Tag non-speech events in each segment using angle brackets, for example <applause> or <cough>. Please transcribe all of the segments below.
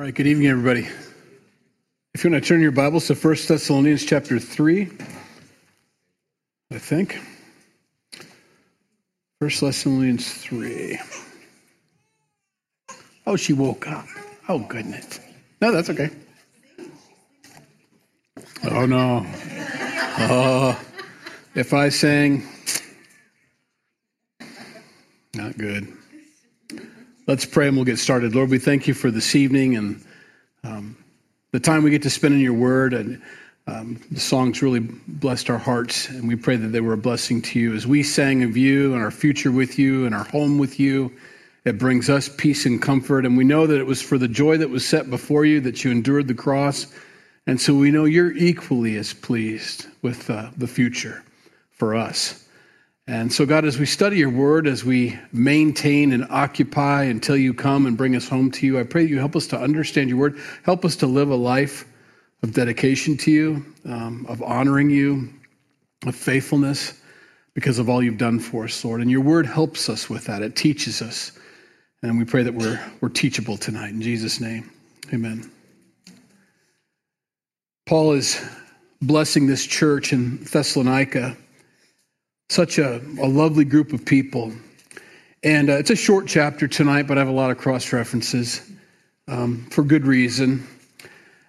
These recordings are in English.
All right, good evening, everybody. If you want to turn your Bibles to 1 Thessalonians chapter 3, I think. 1 Thessalonians 3. Oh, she woke up. Oh, goodness. No, that's okay. Oh, no. Oh, if I sang, not good. Let's pray and we'll get started. Lord, we thank you for this evening and um, the time we get to spend in your word. And um, the songs really blessed our hearts, and we pray that they were a blessing to you. As we sang of you and our future with you and our home with you, it brings us peace and comfort. And we know that it was for the joy that was set before you that you endured the cross. And so we know you're equally as pleased with uh, the future for us. And so, God, as we study your word, as we maintain and occupy until you come and bring us home to you, I pray that you help us to understand your word. Help us to live a life of dedication to you, um, of honoring you, of faithfulness because of all you've done for us, Lord. And your word helps us with that, it teaches us. And we pray that we're, we're teachable tonight. In Jesus' name, amen. Paul is blessing this church in Thessalonica such a, a lovely group of people. And uh, it's a short chapter tonight, but I have a lot of cross references um, for good reason.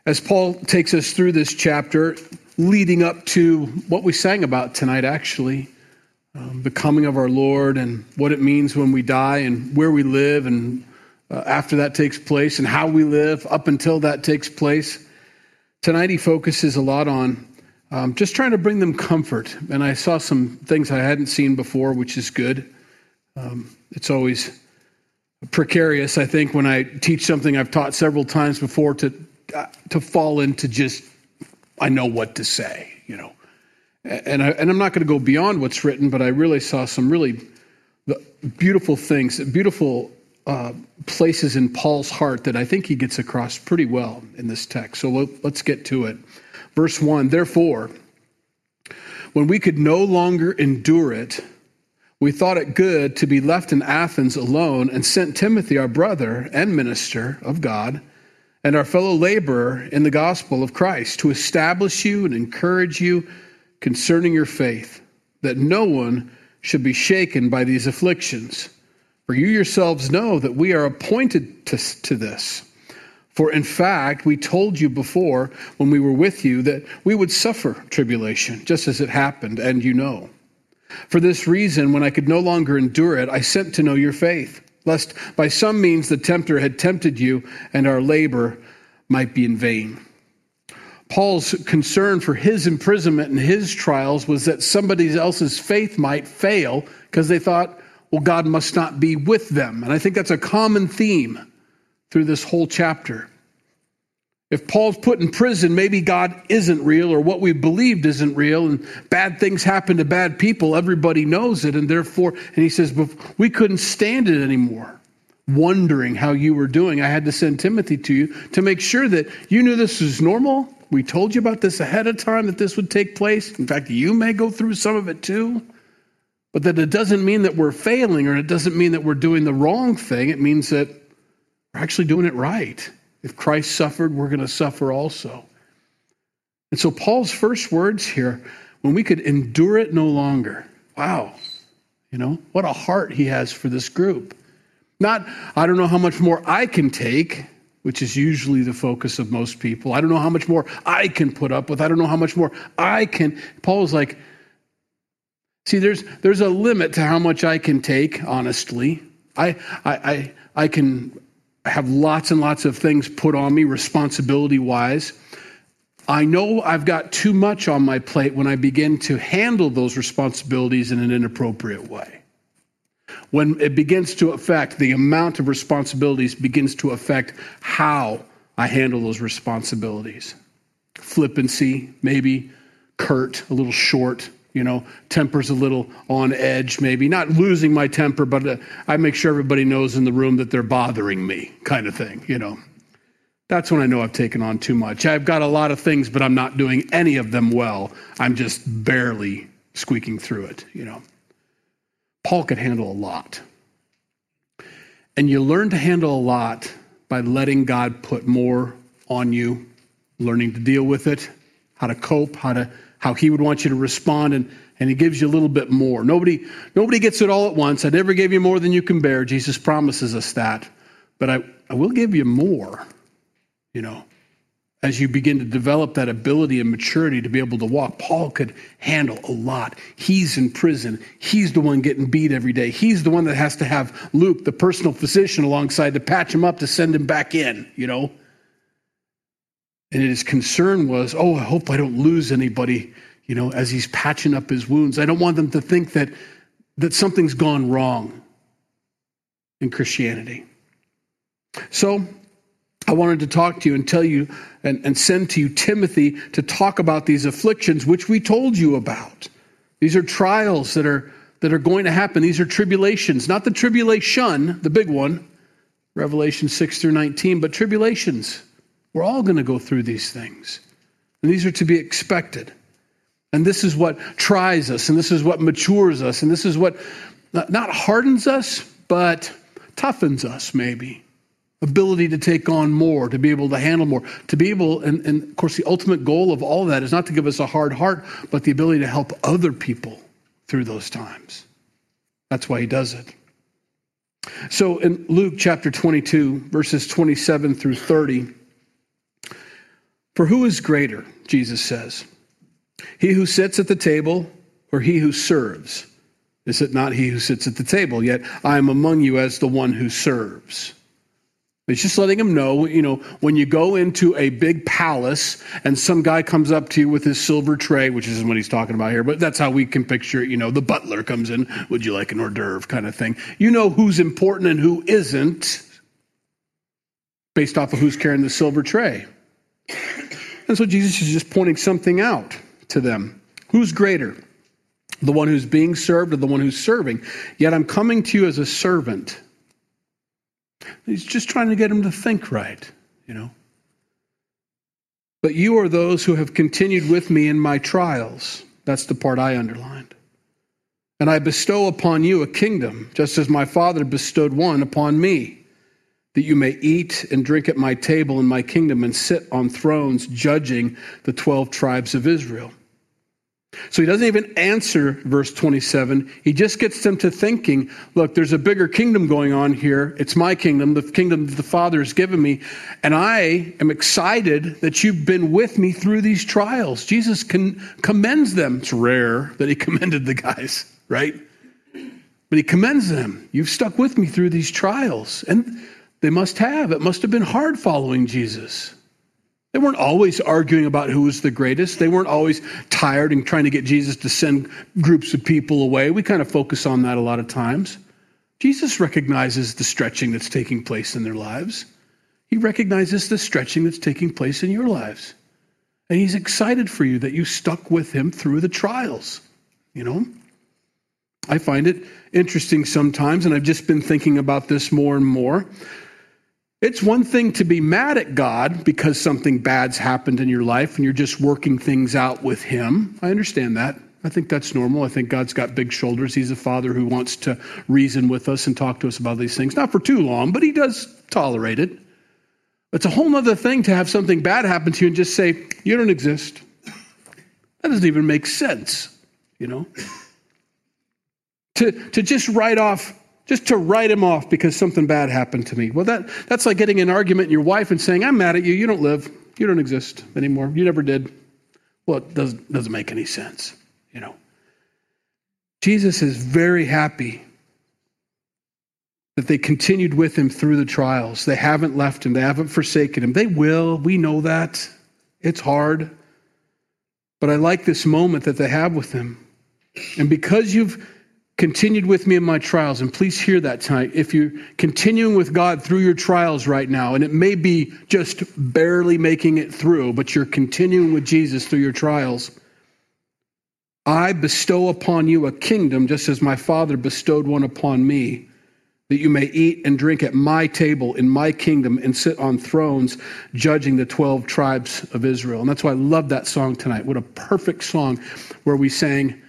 As Paul takes us through this chapter, leading up to what we sang about tonight, actually, um, the coming of our Lord and what it means when we die and where we live and uh, after that takes place and how we live up until that takes place. Tonight, he focuses a lot on um, just trying to bring them comfort. And I saw some things I hadn't seen before, which is good. Um, it's always precarious, I think, when I teach something I've taught several times before to uh, to fall into just I know what to say, you know. And I, and I'm not going to go beyond what's written, but I really saw some really beautiful things, beautiful uh, places in Paul's heart that I think he gets across pretty well in this text. So let's get to it. Verse 1 Therefore, when we could no longer endure it, we thought it good to be left in Athens alone and sent Timothy, our brother and minister of God, and our fellow laborer in the gospel of Christ, to establish you and encourage you concerning your faith, that no one should be shaken by these afflictions. For you yourselves know that we are appointed to, to this. For in fact, we told you before when we were with you that we would suffer tribulation, just as it happened, and you know. For this reason, when I could no longer endure it, I sent to know your faith, lest by some means the tempter had tempted you and our labor might be in vain. Paul's concern for his imprisonment and his trials was that somebody else's faith might fail because they thought, well, God must not be with them. And I think that's a common theme through this whole chapter. If Paul's put in prison, maybe God isn't real or what we believed isn't real, and bad things happen to bad people. Everybody knows it, and therefore, and he says, we couldn't stand it anymore, wondering how you were doing. I had to send Timothy to you to make sure that you knew this was normal. We told you about this ahead of time that this would take place. In fact, you may go through some of it too. But that it doesn't mean that we're failing or it doesn't mean that we're doing the wrong thing. It means that we're actually doing it right. If Christ suffered, we're going to suffer also. And so, Paul's first words here when we could endure it no longer. Wow. You know, what a heart he has for this group. Not, I don't know how much more I can take, which is usually the focus of most people. I don't know how much more I can put up with. I don't know how much more I can. Paul's like, see, there's, there's a limit to how much I can take, honestly. I, I, I, I can I have lots and lots of things put on me responsibility wise. I know I've got too much on my plate when I begin to handle those responsibilities in an inappropriate way. When it begins to affect the amount of responsibilities, begins to affect how I handle those responsibilities. Flippancy, maybe curt, a little short, you know, temper's a little on edge, maybe. Not losing my temper, but uh, I make sure everybody knows in the room that they're bothering me, kind of thing, you know. That's when I know I've taken on too much. I've got a lot of things, but I'm not doing any of them well. I'm just barely squeaking through it, you know. Paul could handle a lot. And you learn to handle a lot by letting God put more on you, learning to deal with it, how to cope, how to how he would want you to respond and and he gives you a little bit more. Nobody nobody gets it all at once. I never gave you more than you can bear. Jesus promises us that. But I, I will give you more, you know as you begin to develop that ability and maturity to be able to walk. Paul could handle a lot. He's in prison. He's the one getting beat every day. He's the one that has to have Luke, the personal physician, alongside to patch him up to send him back in, you know. And his concern was, oh, I hope I don't lose anybody, you know, as he's patching up his wounds. I don't want them to think that that something's gone wrong in Christianity. So I wanted to talk to you and tell you and, and send to you Timothy to talk about these afflictions which we told you about. These are trials that are that are going to happen. These are tribulations, not the tribulation, the big one, Revelation 6 through 19, but tribulations. We're all going to go through these things. And these are to be expected. And this is what tries us, and this is what matures us, and this is what not hardens us, but toughens us, maybe ability to take on more, to be able to handle more, to be able, and, and of course, the ultimate goal of all of that is not to give us a hard heart, but the ability to help other people through those times. That's why he does it. So in Luke chapter 22, verses 27 through 30, for who is greater, Jesus says, he who sits at the table or he who serves? Is it not he who sits at the table? Yet I am among you as the one who serves. He's just letting him know, you know, when you go into a big palace and some guy comes up to you with his silver tray, which isn't what he's talking about here, but that's how we can picture it. You know, the butler comes in, would you like an hors d'oeuvre kind of thing. You know who's important and who isn't based off of who's carrying the silver tray. And so Jesus is just pointing something out to them. Who's greater? The one who's being served or the one who's serving? Yet I'm coming to you as a servant. He's just trying to get him to think right, you know. But you are those who have continued with me in my trials. That's the part I underlined. And I bestow upon you a kingdom, just as my Father bestowed one upon me, that you may eat and drink at my table in my kingdom and sit on thrones judging the 12 tribes of Israel. So he doesn't even answer verse 27. He just gets them to thinking, look, there's a bigger kingdom going on here. It's my kingdom, the kingdom that the Father has given me. And I am excited that you've been with me through these trials. Jesus commends them. It's rare that he <laughs> commended the guys, right? But he commends them. You've stuck with me through these trials. And they must have. It must have been hard following Jesus. They weren't always arguing about who was the greatest. They weren't always tired and trying to get Jesus to send groups of people away. We kind of focus on that a lot of times. Jesus recognizes the stretching that's taking place in their lives. He recognizes the stretching that's taking place in your lives. And he's excited for you that you stuck with him through the trials. You know? I find it interesting sometimes, and I've just been thinking about this more and more. It's one thing to be mad at God because something bad's happened in your life and you're just working things out with Him. I understand that. I think that's normal. I think God's got big shoulders. He's a father who wants to reason with us and talk to us about these things. Not for too long, but He does tolerate it. It's a whole other thing to have something bad happen to you and just say, You don't exist. That doesn't even make sense, you know? To, to just write off just to write him off because something bad happened to me. Well, that, that's like getting an argument in your wife and saying, I'm mad at you. You don't live. You don't exist anymore. You never did. Well, it doesn't, doesn't make any sense, you know. Jesus is very happy that they continued with him through the trials. They haven't left him, they haven't forsaken him. They will. We know that. It's hard. But I like this moment that they have with him. And because you've continued with me in my trials. And please hear that tonight. If you're continuing with God through your trials right now, and it may be just barely making it through, but you're continuing with Jesus through your trials, I bestow upon you a kingdom just as my Father bestowed one upon me, that you may eat and drink at my table in my kingdom and sit on thrones judging the 12 tribes of Israel. And that's why I love that song tonight. What a perfect song where we sang,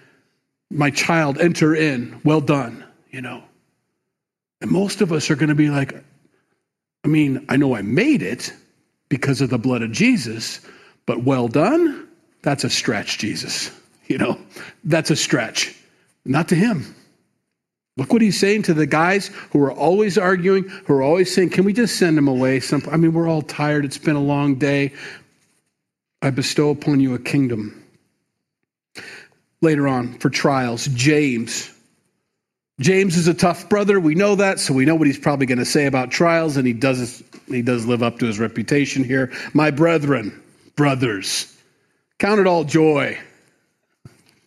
my child, enter in. Well done, you know. And most of us are going to be like, I mean, I know I made it because of the blood of Jesus, but well done, that's a stretch, Jesus. You know, that's a stretch. Not to him. Look what he's saying to the guys who are always arguing, who are always saying, Can we just send him away? Some, I mean, we're all tired. It's been a long day. I bestow upon you a kingdom. Later on, for trials, James. James is a tough brother. We know that, so we know what he's probably going to say about trials, and he does, he does live up to his reputation here. My brethren, brothers, count it all joy.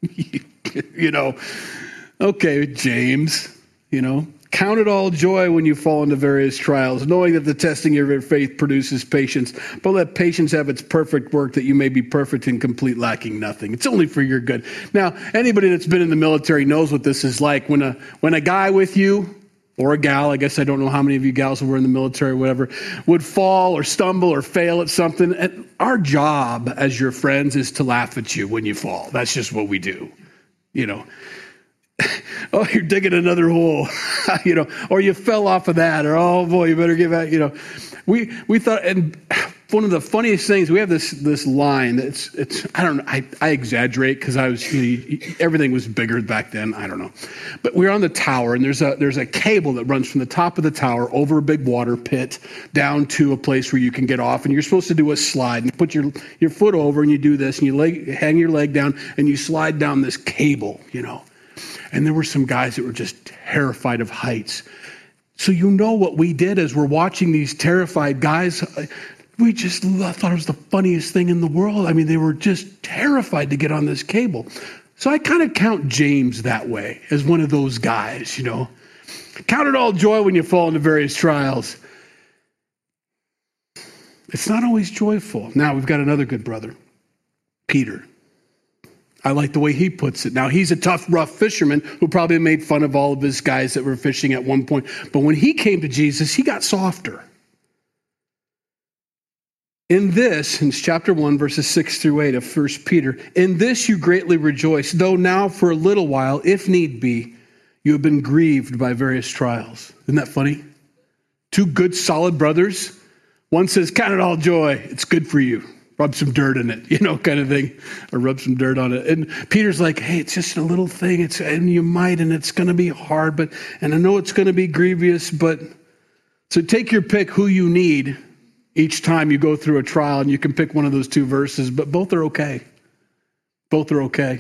<laughs> you know, Okay, James, you know, count it all joy when you fall into various trials, knowing that the testing of your faith produces patience. But let patience have its perfect work, that you may be perfect and complete, lacking nothing. It's only for your good. Now, anybody that's been in the military knows what this is like. When a when a guy with you or a gal, I guess I don't know how many of you gals were in the military or whatever, would fall or stumble or fail at something. And our job as your friends is to laugh at you when you fall. That's just what we do. You know, <laughs> oh, <laughs> you're digging another hole, <laughs> you know, or you fell off of that, or oh boy, you better get back, you know. We we thought, and <sighs> one of the funniest things we have this this line. It's it's I don't know. I, I exaggerate because I was you know, everything was bigger back then. I don't know, but we're on the tower, and there's a there's a cable that runs from the top of the tower over a big water pit down to a place where you can get off, and you're supposed to do a slide and put your your foot over, and you do this, and you leg, hang your leg down, and you slide down this cable, you know and there were some guys that were just terrified of heights. So you know what we did as we're watching these terrified guys. We just thought it was the funniest thing in the world. I mean, they were just terrified to get on this cable. So I kind of count James that way as one of those guys, you know. Count it all joy when you fall into various trials. It's not always joyful. Now we've got another good brother, Peter. I like the way he puts it. Now, he's a tough, rough fisherman who probably made fun of all of his guys that were fishing at one point. But when he came to Jesus, he got softer. In this, in chapter 1, verses 6 through 8 of 1 Peter, in this you greatly rejoice, though now for a little while, if need be, you have been grieved by various trials. Isn't that funny? Two good, solid brothers. One says, Count it all joy, it's good for you rub some dirt in it, <laughs> you know, kind of thing, or rub some dirt on it. And Peter's like, hey, it's just a little thing. It's and you might, and it's going to be hard, but and I know it's going to be grievous, but so take your pick who you need each time you go through a trial, and you can pick one of those two verses, but both are okay. Both are okay.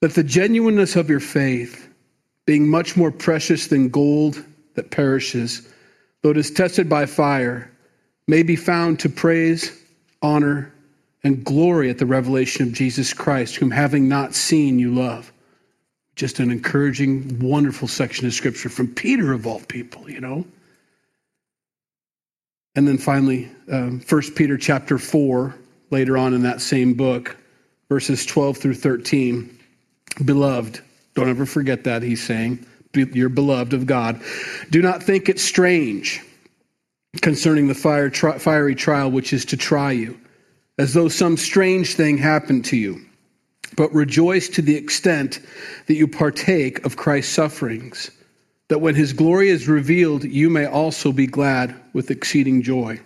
That the genuineness of your faith, being much more precious than gold that perishes, though it is tested by fire, may be found to praise honor, and glory at the revelation of Jesus Christ, whom having not seen, you love. Just an encouraging, wonderful section of scripture from Peter, of all people, you know. And then finally, um, 1 Peter chapter 4, later on in that same book, verses 12 through 13. Beloved, don't ever forget that, he's saying. You're beloved of God. Do not think it strange concerning the fire, tri- fiery trial which is to try you, as though some strange thing happened to you. But rejoice to the extent that you partake of Christ's sufferings, that when his glory is revealed, you may also be glad with exceeding joy.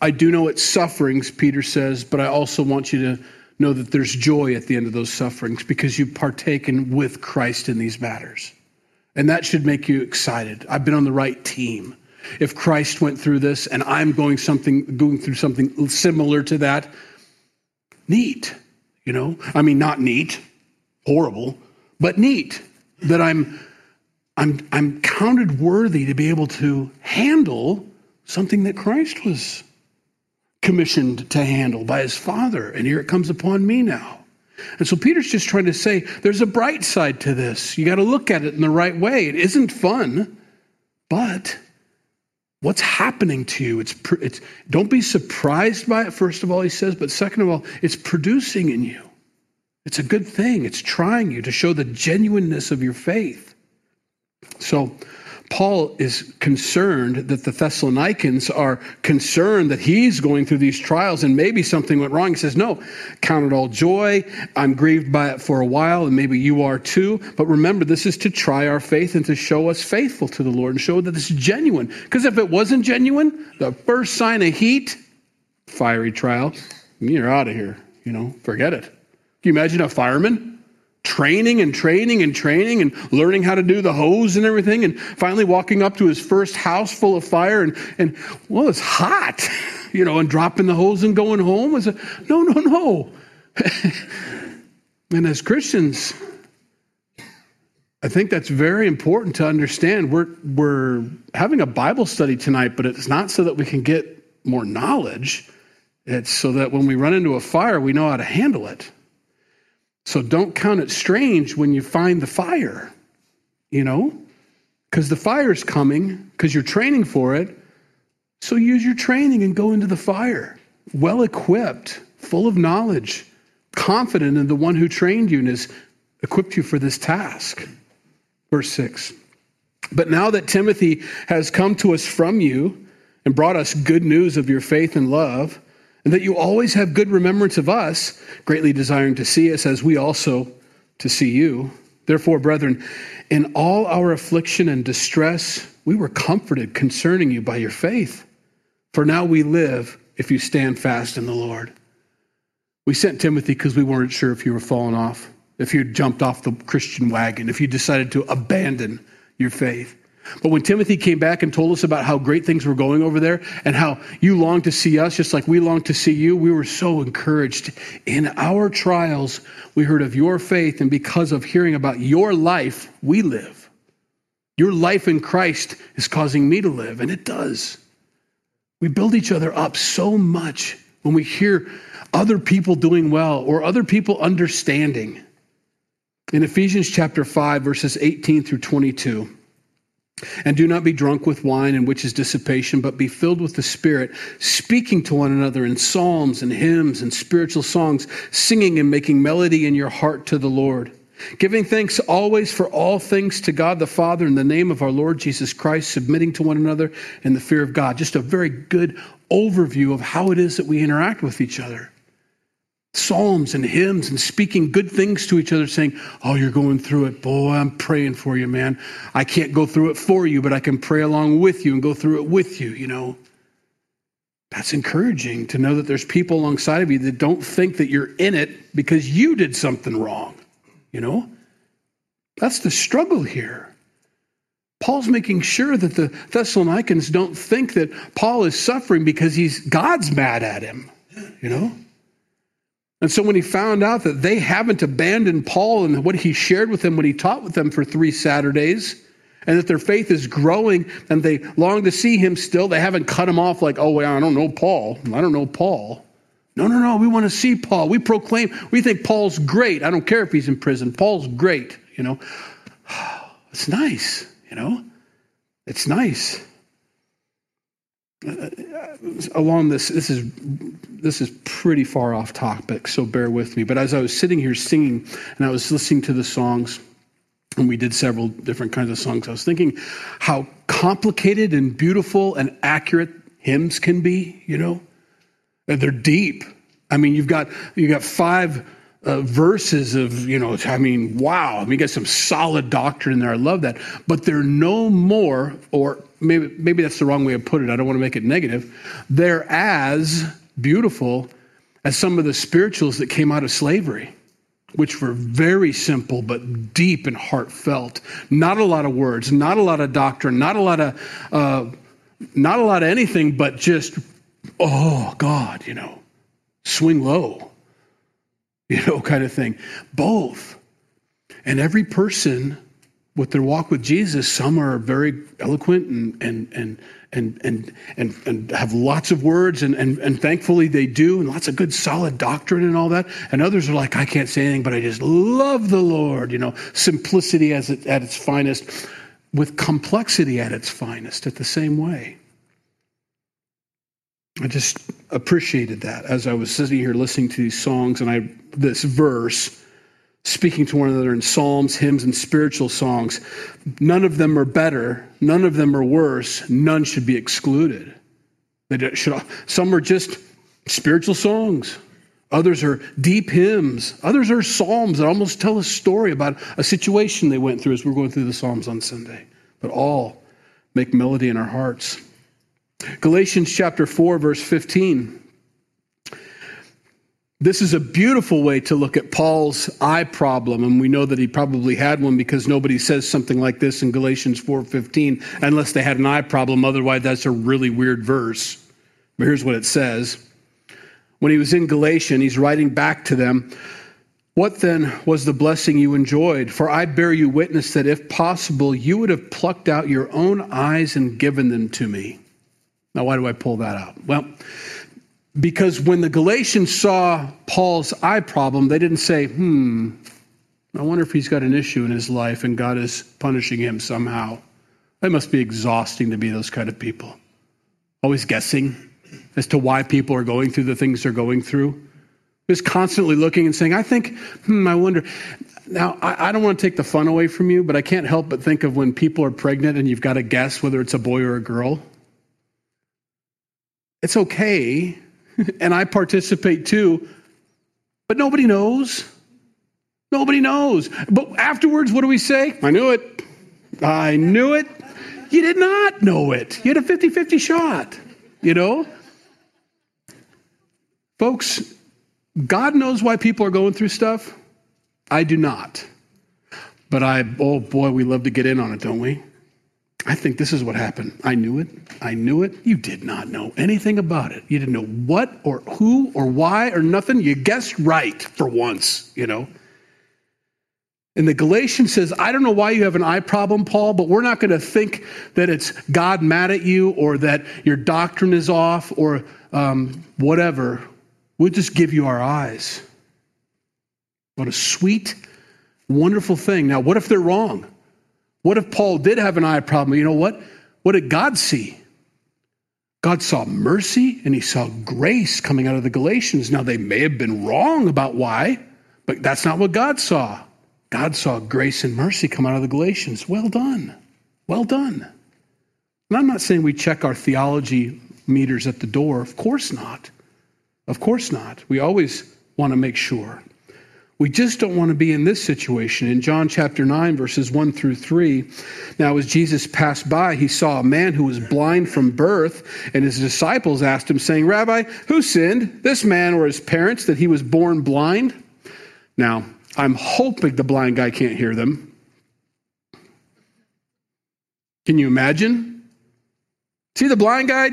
I do know it's sufferings, Peter says, but I also want you to know that there's joy at the end of those sufferings because you've partaken with Christ in these matters. And that should make you excited. I've been on the right team if Christ went through this and I'm going something going through something similar to that, neat. You know, I mean, not neat, horrible, but neat that I'm I'm I'm counted worthy to be able to handle something that Christ was commissioned to handle by his Father, and here it comes upon me now. And so Peter's just trying to say there's a bright side to this. You got to look at it in the right way. It isn't fun, but what's happening to you. It's, it's, don't be surprised by it, first of all, he says, but second of all, it's producing in you. It's a good thing. It's trying you to show the genuineness of your faith. So, Paul is concerned that the Thessalonians are concerned that he's going through these trials and maybe something went wrong. He says, No, count it all joy. I'm grieved by it for a while, and maybe you are too. But remember, this is to try our faith and to show us faithful to the Lord and show that it's genuine. Because if it wasn't genuine, the first sign of heat, fiery trial, you're out of here. You know, forget it. Can you imagine a fireman? Training and training and training and learning how to do the hose and everything and finally walking up to his first house full of fire and, and well it's hot <laughs> you know and dropping the hose and going home. Was a no no no. <laughs> And as christians i think that's very important to understand. We're we're having a bible study tonight but it's not so that we can get more knowledge. It's so that when we run into a fire we know how to handle it so don't count it strange when you find the fire, you know, because the fire's coming, because you're training for it. So use your training and go into the fire, well equipped, full of knowledge, confident in the one who trained you and has equipped you for this task. Verse 6. But now that Timothy has come to us from you and brought us good news of your faith and love, and that you always have good remembrance of us, greatly desiring to see us as we also to see you. Therefore, brethren, in all our affliction and distress, we were comforted concerning you by your faith. For now we live if you stand fast in the Lord. We sent Timothy because we weren't sure if you were falling off, if you jumped off the Christian wagon, if you decided to abandon your faith. But when Timothy came back and told us about how great things were going over there and how you long to see us just like we long to see you, we were so encouraged. In our trials, we heard of your faith, and because of hearing about your life, we live. Your life in Christ is causing me to live, and it does. We build each other up so much when we hear other people doing well or other people understanding. In Ephesians chapter 5, verses 18 through 22, and do not be drunk with wine, in which is dissipation, but be filled with the Spirit, speaking to one another in psalms and hymns and spiritual songs, singing and making melody in your heart to the Lord. Giving thanks always for all things to God the Father in the name of our Lord Jesus Christ, submitting to one another in the fear of God. Just a very good overview of how it is that we interact with each other psalms and hymns and speaking good things to each other, saying, Oh, you're going through it. Boy, I'm praying for you, man. I can't go through it for you, but I can pray along with you and go through it with you, you know. That's encouraging to know that there's people alongside of you that don't think that you're in it because you did something wrong, you know. That's the struggle here. Paul's making sure that the Thessalonians don't think that Paul is suffering because he's God's mad at him, you know. And so when he found out that they haven't abandoned Paul and what he shared with them when he taught with them for three Saturdays, and that their faith is growing and they long to see him still, they haven't cut him off like, oh, well, I don't know Paul. I don't know Paul. No, no, no. We want to see Paul. We proclaim, we think Paul's great. I don't care if he's in prison. Paul's great, you know. <sighs> It's nice, you know. It's nice. Uh, along this this is this is pretty far off topic so bear with me but as i was sitting here singing and i was listening to the songs and we did several different kinds of songs i was thinking how complicated and beautiful and accurate hymns can be you know and they're deep i mean you've got you got five uh, verses of, you know, I mean, wow. I mean, you got some solid doctrine there. I love that. But they're no more, or maybe, maybe that's the wrong way to put it. I don't want to make it negative. They're as beautiful as some of the spirituals that came out of slavery, which were very simple but deep and heartfelt. Not a lot of words, not a lot of doctrine, not a lot of, uh, not a lot of anything, but just, oh God, you know, swing low <laughs> you know, kind of thing. Both. And every person with their walk with Jesus, some are very eloquent and and and and and and, and have lots of words and, and and thankfully they do and lots of good solid doctrine and all that. And others are like, I can't say anything, but I just love the Lord, you know, simplicity as it, at its finest, with complexity at its finest at the same way. I just appreciated that as I was sitting here listening to these songs and I this verse speaking to one another in psalms, hymns, and spiritual songs. None of them are better, none of them are worse, none should be excluded. They should, some are just spiritual songs. Others are deep hymns. Others are psalms that almost tell a story about a situation they went through as we we're going through the Psalms on Sunday. But all make melody in our hearts. Galatians chapter 4, verse 15. This is a beautiful way to look at Paul's eye problem, and we know that he probably had one because nobody says something like this in Galatians 4:15 unless they had an eye problem. Otherwise, that's a really weird verse. But here's what it says. When he was in Galatian, he's writing back to them, What then was the blessing you enjoyed? For I bear you witness that if possible, you would have plucked out your own eyes and given them to me. Now, why do I pull that out? Well, because when the Galatians saw Paul's eye problem, they didn't say, hmm, I wonder if he's got an issue in his life and God is punishing him somehow. That must be exhausting to be those kind of people. Always guessing as to why people are going through the things they're going through. Just constantly looking and saying, I think, hmm, I wonder. Now, I, I don't want to take the fun away from you, but I can't help but think of when people are pregnant and you've got to guess whether it's a boy or a girl. It's okay <laughs> and I participate too. But nobody knows. Nobody knows. But afterwards, what do we say? I knew it. I knew it. You did not know it. You had a 50 50 shot, you know? Folks, God knows why people are going through stuff. I do not. But I, oh boy, we love to get in on it, don't we? I think this is what happened. I knew it. I knew it. You did not know anything about it. You didn't know what or who or why or nothing. You guessed right for once, you know. And the Galatians says, I don't know why you have an eye problem, Paul, but we're not going to think that it's God mad at you or that your doctrine is off or um, whatever. We'll just give you our eyes. What a sweet, wonderful thing. Now, what if they're wrong? What if Paul did have an eye problem? You know what? What did God see? God saw mercy and he saw grace coming out of the Galatians. Now, they may have been wrong about why, but that's not what God saw. God saw grace and mercy come out of the Galatians. Well done. Well done. And I'm not saying we check our theology meters at the door. Of course not. Of course not. We always want to make sure. We just don't want to be in this situation. In John chapter 9, verses 1 through 3, now as Jesus passed by, he saw a man who was blind from birth, and his disciples asked him, saying, Rabbi, who sinned, this man or his parents, that he was born blind? Now, I'm hoping the blind guy can't hear them. Can you imagine? See the blind guy?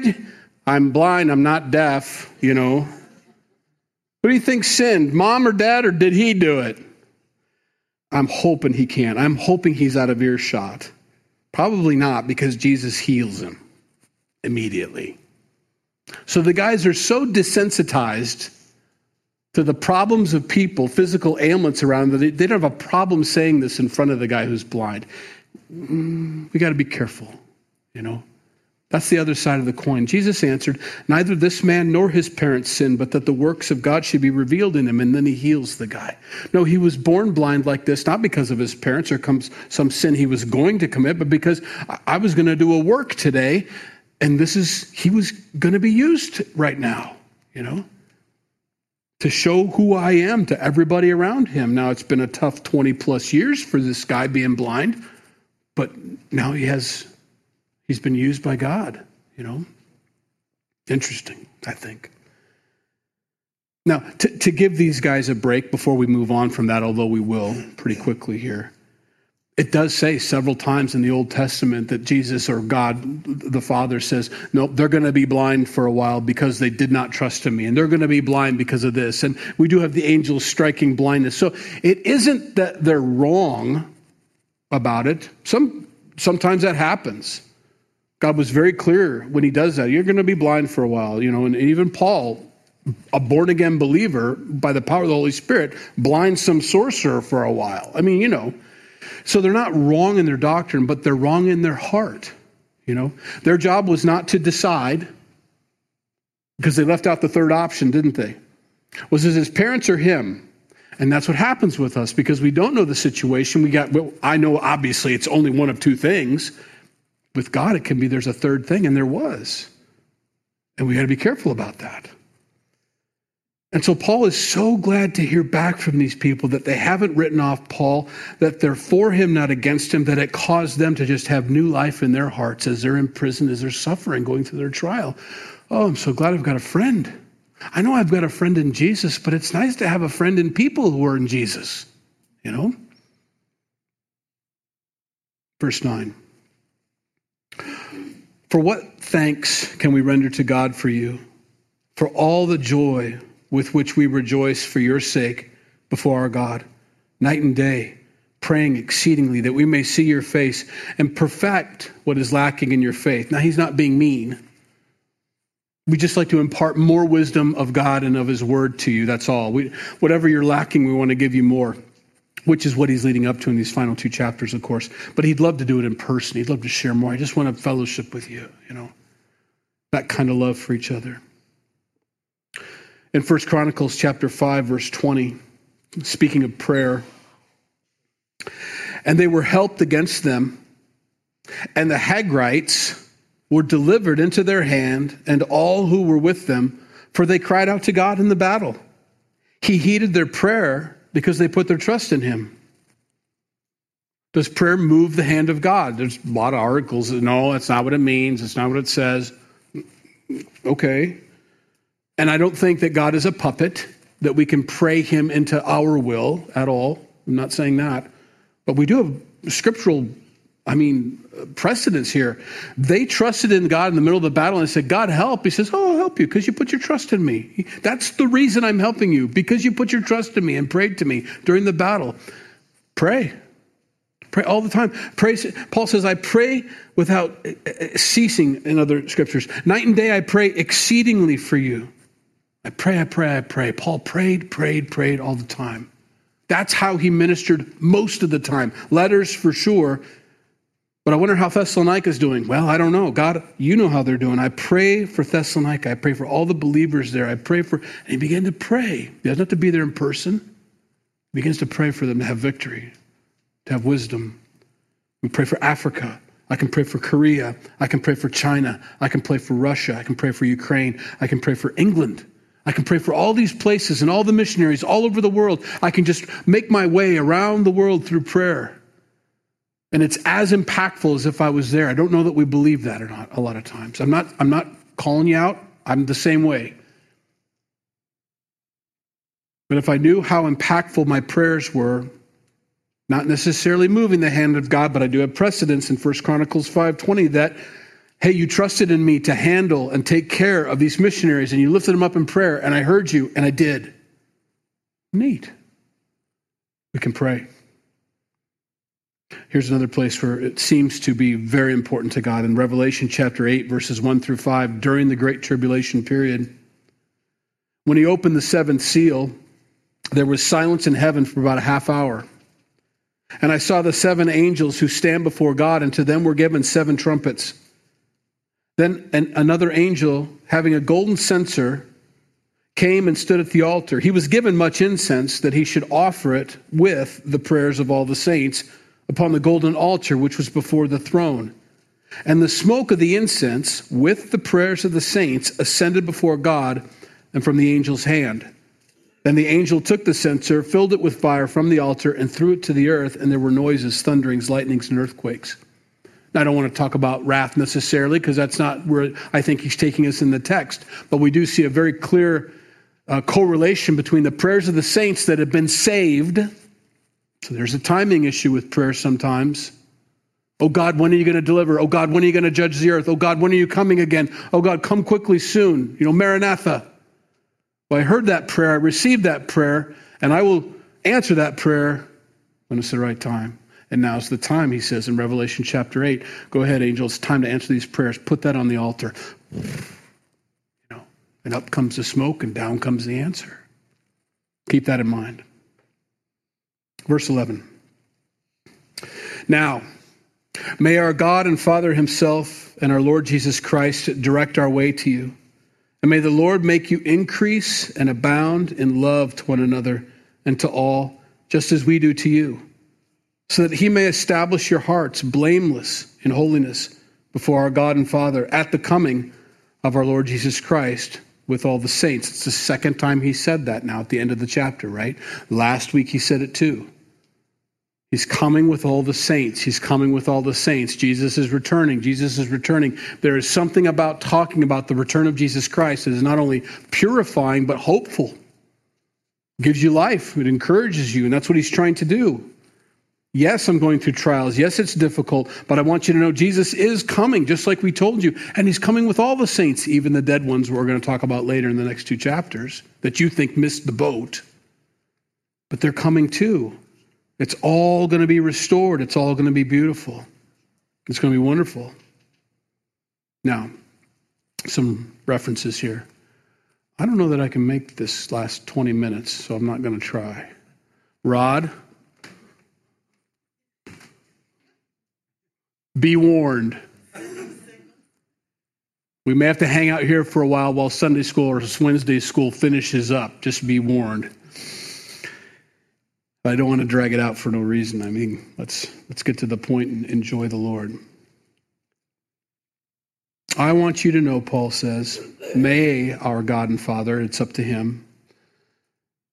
I'm blind, I'm not deaf, you know. Who do you think sinned, mom or dad, or did he do it? I'm hoping he can't. I'm hoping he's out of earshot. Probably not because Jesus heals him immediately. So the guys are so desensitized to the problems of people, physical ailments around them, they, don't have a problem saying this in front of the guy who's blind. Mm, we got to be careful, you know. That's the other side of the coin. Jesus answered, Neither this man nor his parents sinned, but that the works of God should be revealed in him. And then he heals the guy. No, he was born blind like this, not because of his parents or some sin he was going to commit, but because I was going to do a work today. And this is, he was going to be used right now, you know, to show who I am to everybody around him. Now, it's been a tough 20 plus years for this guy being blind, but now he has He's been used by God, you know. Interesting, I think. Now, to, to give these guys a break before we move on from that, although we will pretty quickly here, it does say several times in the Old Testament that Jesus or God the Father says, Nope, they're going to be blind for a while because they did not trust in me. And they're going to be blind because of this. And we do have the angels striking blindness. So it isn't that they're wrong about it. Some, sometimes that happens. God was very clear when he does that. You're going to be blind for a while, you know, and even Paul, a born again believer by the power of the Holy Spirit, blinds some sorcerer for a while. I mean, you know. So they're not wrong in their doctrine, but they're wrong in their heart. You know, their job was not to decide because they left out the third option, didn't they? Was it his parents or him? And that's what happens with us because we don't know the situation. We got, well, I know obviously it's only one of two things. With God, it can be there's a third thing, and there was. And we got to be careful about that. And so Paul is so glad to hear back from these people that they haven't written off Paul, that they're for him, not against him, that it caused them to just have new life in their hearts as they're in prison, as they're suffering, going through their trial. Oh, I'm so glad I've got a friend. I know I've got a friend in Jesus, but it's nice to have a friend in people who are in Jesus, you know? Verse 9. For what thanks can we render to God for you, for all the joy with which we rejoice for your sake before our God, night and day, praying exceedingly that we may see your face and perfect what is lacking in your faith. Now, he's not being mean. We just like to impart more wisdom of God and of his word to you. That's all. We, whatever you're lacking, we want to give you more, which is what he's leading up to in these final two chapters, of course. But he'd love to do it in person. He'd love to share more. I just want to fellowship with you, you know, that kind of love for each other in 1 Chronicles chapter 5 verse 20 speaking of prayer and they were helped against them and the Hagrites were delivered into their hand and all who were with them for they cried out to God in the battle he heeded their prayer because they put their trust in him does prayer move the hand of God there's a lot of articles that no that's not what it means it's not what it says okay and I don't think that God is a puppet, that we can pray him into our will at all. I'm not saying that. But we do have scriptural, I mean, precedence here. They trusted in God in the middle of the battle and said, God, help. He says, Oh, I'll help you because you put your trust in me. That's the reason I'm helping you, because you put your trust in me and prayed to me during the battle. Pray. Pray all the time. Pray. Paul says, I pray without uh, uh, ceasing in other scriptures. Night and day I pray exceedingly for you. I pray, I pray, I pray. Paul prayed, prayed, prayed all the time. That's how he ministered most of the time. Letters for sure. But I wonder how Thessalonica is doing. Well, I don't know. God, you know how they're doing. I pray for Thessalonica. I pray for all the believers there. I pray for, and he began to pray. He doesn't have to be there in person. He begins to pray for them to have victory, to have wisdom. We pray for Africa. I can pray for Korea. I can pray for China. I can pray for Russia. I can pray for Ukraine. I can pray for England. I can pray for all these places and all the missionaries all over the world. I can just make my way around the world through prayer. And it's as impactful as if I was there. I don't know that we believe that or not a lot of times. I'm not, I'm not calling you out. I'm the same way. But if I knew how impactful my prayers were, not necessarily moving the hand of God, but I do have precedence in 1 Chronicles 5:20 that Hey, you trusted in me to handle and take care of these missionaries, and you lifted them up in prayer, and I heard you, and I did. Neat. We can pray. Here's another place where it seems to be very important to God in Revelation chapter 8, verses 1 through 5, during the Great Tribulation period. When he opened the seventh seal, there was silence in heaven for about a half hour. And I saw the seven angels who stand before God, and to them were given seven trumpets. Then an, another angel, having a golden censer, came and stood at the altar. He was given much incense that he should offer it with the prayers of all the saints upon the golden altar which was before the throne. And the smoke of the incense with the prayers of the saints ascended before God and from the angel's hand. Then the angel took the censer, filled it with fire from the altar, and threw it to the earth, and there were noises, thunderings, lightnings, and earthquakes. Now, I don't want to talk about wrath necessarily because that's not where I think he's taking us in the text. But we do see a very clear uh, correlation between the prayers of the saints that have been saved. So there's a timing issue with prayer sometimes. Oh God, when are you going to deliver? Oh God, when are you going to judge the earth? Oh God, when are you coming again? Oh God, come quickly soon. You know, Maranatha. Well, I heard that prayer, I received that prayer, and I will answer that prayer when it's the right time. And now's the time, he says in Revelation chapter 8. Go ahead, angel. It's time to answer these prayers. Put that on the altar. You know, and up comes the smoke and down comes the answer. Keep that in mind. Verse 11. Now, may our God and Father Himself and our Lord Jesus Christ direct our way to you. And may the Lord make you increase and abound in love to one another and to all, just as we do to you, so that he may establish your hearts blameless in holiness before our God and Father at the coming of our Lord Jesus Christ with all the saints. It's the second time he said that now at the end of the chapter, right? Last week he said it too. He's coming with all the saints. He's coming with all the saints. Jesus is returning. Jesus is returning. There is something about talking about the return of Jesus Christ that is not only purifying, but hopeful. It gives you life, it encourages you, and that's what he's trying to do. Yes, I'm going through trials. Yes, it's difficult, but I want you to know Jesus is coming, just like we told you. And he's coming with all the saints, even the dead ones we're going to talk about later in the next two chapters that you think missed the boat. But they're coming too. It's all going to be restored. It's all going to be beautiful. It's going to be wonderful. Now, some references here. I don't know that I can make this last 20 minutes, so I'm not going to try. Rod, be warned. We may have to hang out here for a while while Sunday school or Wednesday school finishes up. Just be warned. I don't want to drag it out for no reason. I mean, let's let's get to the point and enjoy the Lord. I want you to know, Paul says, may our God and Father, it's up to him,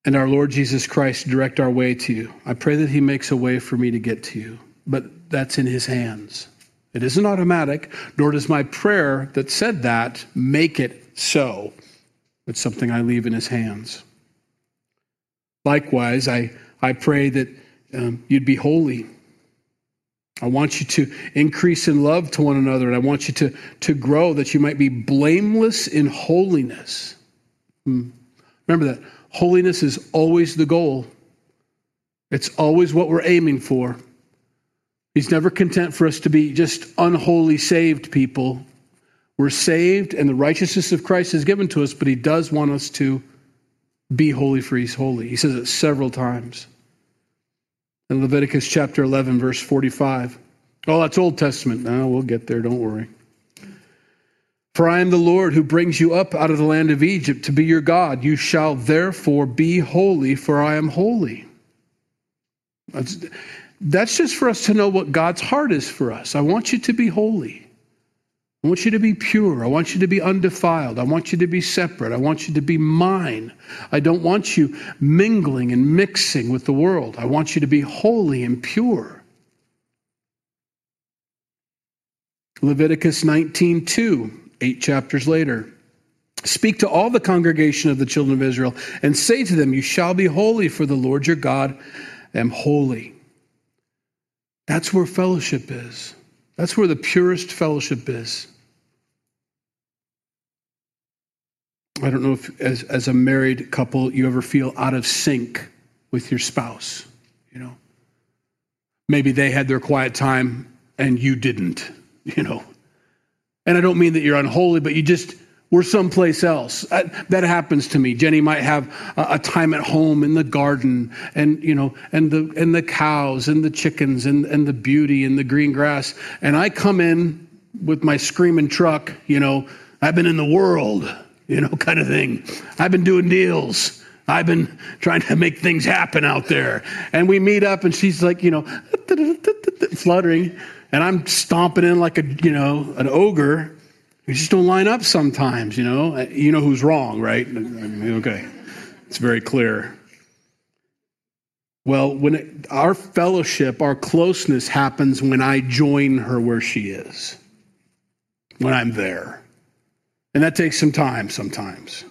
and our Lord Jesus Christ direct our way to you. I pray that he makes a way for me to get to you, but that's in his hands. It isn't automatic, nor does my prayer that said that make it so. It's something I leave in his hands. Likewise, I I pray that um, you'd be holy. I want you to increase in love to one another, and I want you to, to grow that you might be blameless in holiness. Hmm. Remember that. Holiness is always the goal, it's always what we're aiming for. He's never content for us to be just unholy saved people. We're saved, and the righteousness of Christ is given to us, but He does want us to be holy, for he's holy. He says it several times. In Leviticus chapter 11, verse 45. Oh, that's Old Testament. No, we'll get there, don't worry. For I am the Lord who brings you up out of the land of Egypt to be your God. You shall therefore be holy, for I am holy. That's, that's just for us to know what God's heart is for us. I want you to be holy. I want you to be pure. I want you to be undefiled. I want you to be separate. I want you to be mine. I don't want you mingling and mixing with the world. I want you to be holy and pure. Leviticus 19:2, 8 chapters later. Speak to all the congregation of the children of Israel and say to them, You shall be holy, for the Lord your God am holy. That's where fellowship is. That's where the purest fellowship is. I don't know if, as, as a married couple, you ever feel out of sync with your spouse. You know, maybe they had their quiet time and you didn't. <laughs> You know, and I don't mean that you're unholy, but you just were someplace else. Uh, that happens to me. Jenny might have a, a, time at home in the garden, and you know, and the and the cows and the chickens and and the beauty and the green grass, and I come in with my screaming truck. You know, I've been in the world, you know, <laughs> kind of thing. I've been doing deals. I've been trying to make things happen out there. And we meet up, and she's like, you know, <laughs> fluttering, and I'm stomping in like a, you know, an ogre we just don't line up sometimes, you know. Uh, you know who's wrong, right? Okay. It's very clear. Well, when it, our fellowship, our closeness happens when I join her where she is, when I'm there. And that takes some time sometimes.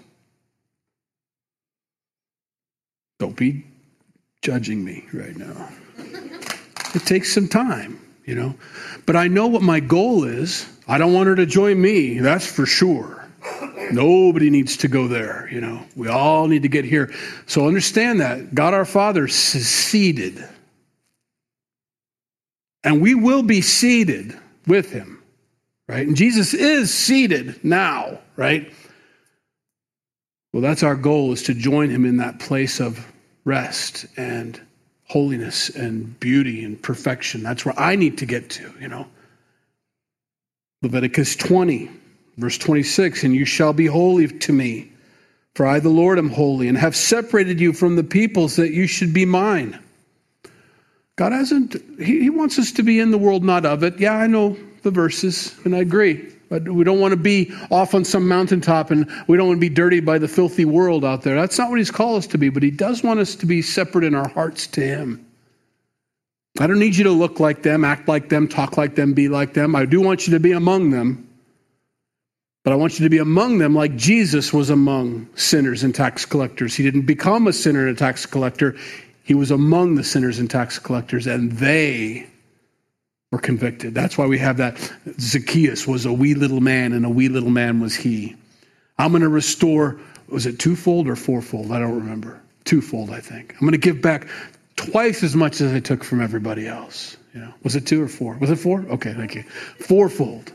Don't be judging me right now. It takes some time, you know. But I know what my goal is. I don't want her to join me, that's for sure. Nobody needs to go there, you know. We all need to get here. So understand that. God our Father seated. And we will be seated with him, right? And Jesus is seated now, right? Well, that's our goal is to join him in that place of rest and holiness and beauty and perfection. That's where I need to get to, you know. Leviticus 20, verse 26, and you shall be holy to me, For I, the Lord, am holy and have separated you from the peoples that you should be mine. God hasn't, he, he wants us to be in the world, not of it. Yeah, I know the verses, and I agree. But we don't want to be off on some mountaintop and we don't want to be dirty by the filthy world out there. That's not what He's called us to be, but He does want us to be separate in our hearts to Him. I don't need you to look like them, act like them, talk like them, be like them. I do want you to be among them. But I want you to be among them like Jesus was among sinners and tax collectors. He didn't become a sinner and a tax collector, he was among the sinners and tax collectors, and they were convicted. That's why we have that. Zacchaeus was a wee little man, and a wee little man was he. I'm going to restore, was it twofold or fourfold? I don't remember. Twofold, I think. I'm going to give back twice as much as I took from everybody else. You know, was it two or four? Was it four? Okay, thank you. Fourfold.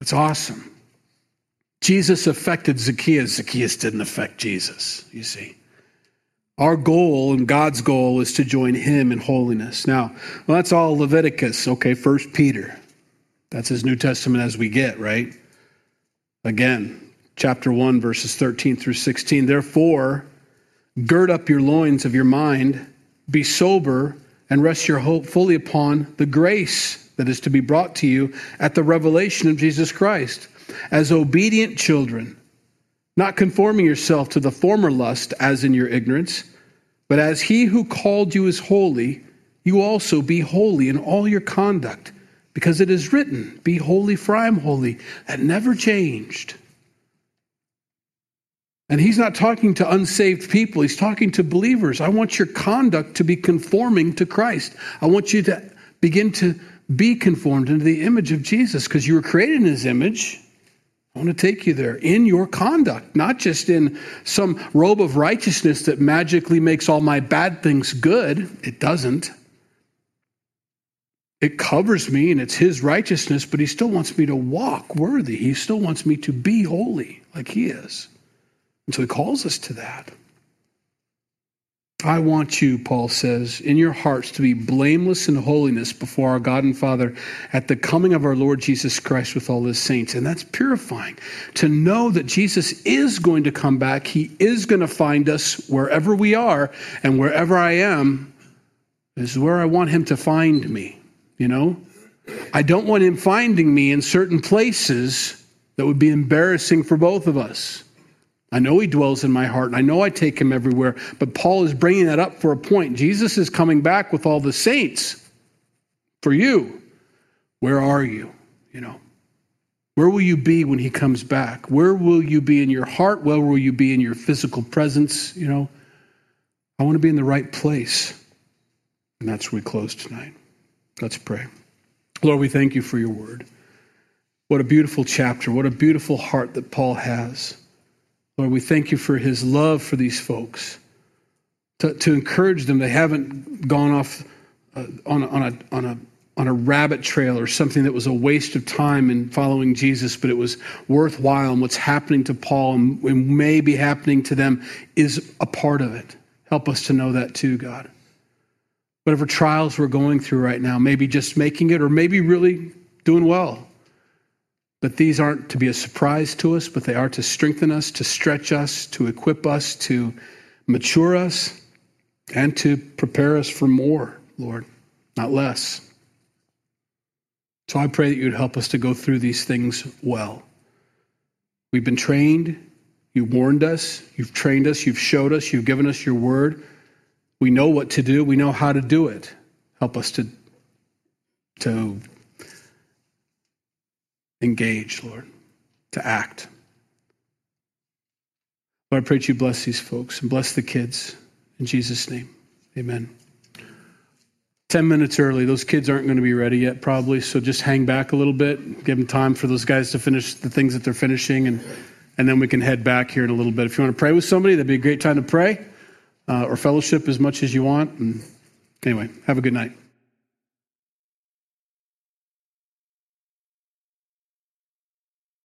It's awesome. Jesus affected Zacchaeus. Zacchaeus didn't affect Jesus, you see. Our goal and God's goal is to join him in holiness. Now, well, that's all Leviticus. Okay, First Peter. That's as New Testament as we get, right? Again, chapter 1, verses 13 through 16. Therefore, gird up your loins of your mind, be sober, and rest your hope fully upon the grace that is to be brought to you at the revelation of Jesus Christ. As obedient children, not conforming yourself to the former lust as in your ignorance, but as he who called you is holy, you also be holy in all your conduct, because it is written, Be holy, for I am holy. That never changed. And he's not talking to unsaved people, he's talking to believers. I want your conduct to be conforming to Christ. I want you to begin to be conformed into the image of Jesus because you were created in his image. I want to take you there in your conduct, not just in some robe of righteousness that magically makes all my bad things good. It doesn't. It covers me and it's his righteousness, but he still wants me to walk worthy. He still wants me to be holy like he is. And so he calls us to that. I want you, Paul says, in your hearts to be blameless in holiness before our God and Father at the coming of our Lord Jesus Christ with all his saints. And that's purifying. To know that Jesus is going to come back, he is going to find us wherever we are, and wherever I am is where I want him to find me. You know? I don't want him finding me in certain places that would be embarrassing for both of us. I know he dwells in my heart, and I know I take him everywhere, but Paul is bringing that up for a point. Jesus is coming back with all the saints for you. Where are you? You know, where will you be when he comes back? Where will you be in your heart? Where will you be in your physical presence? You know, I want to be in the right place. And that's where we close tonight. Let's pray. Lord, we thank you for your word. What a beautiful chapter. What a beautiful heart that Paul has. Lord, we thank you for his love for these folks, to, to encourage them. They haven't gone off uh, on, a, on, a, on, a, on a rabbit trail or something that was a waste of time in following Jesus, but it was worthwhile. And what's happening to Paul and, and may be happening to them is a part of it. Help us to know that too, God. Whatever trials we're going through right now, maybe just making it or maybe really doing well. But these aren't to be a surprise to us, but they are to strengthen us, to stretch us, to equip us, to mature us, and to prepare us for more, Lord, not less. So I pray that you'd help us to go through these things well. We've been trained. You've warned us. You've trained us. You've showed us. You've given us your word. We know what to do. We know how to do it. Help us to, to engage, Lord, to act. Lord, I pray that you bless these folks and bless the kids. In Jesus' name, amen. 10 minutes early. Those kids aren't going to be ready yet, probably, so just hang back a little bit. Give them time for those guys to finish the things that they're finishing, and, and then we can head back here in a little bit. If you want to pray with somebody, that'd be a great time to pray uh, or fellowship as much as you want. And anyway, have a good night.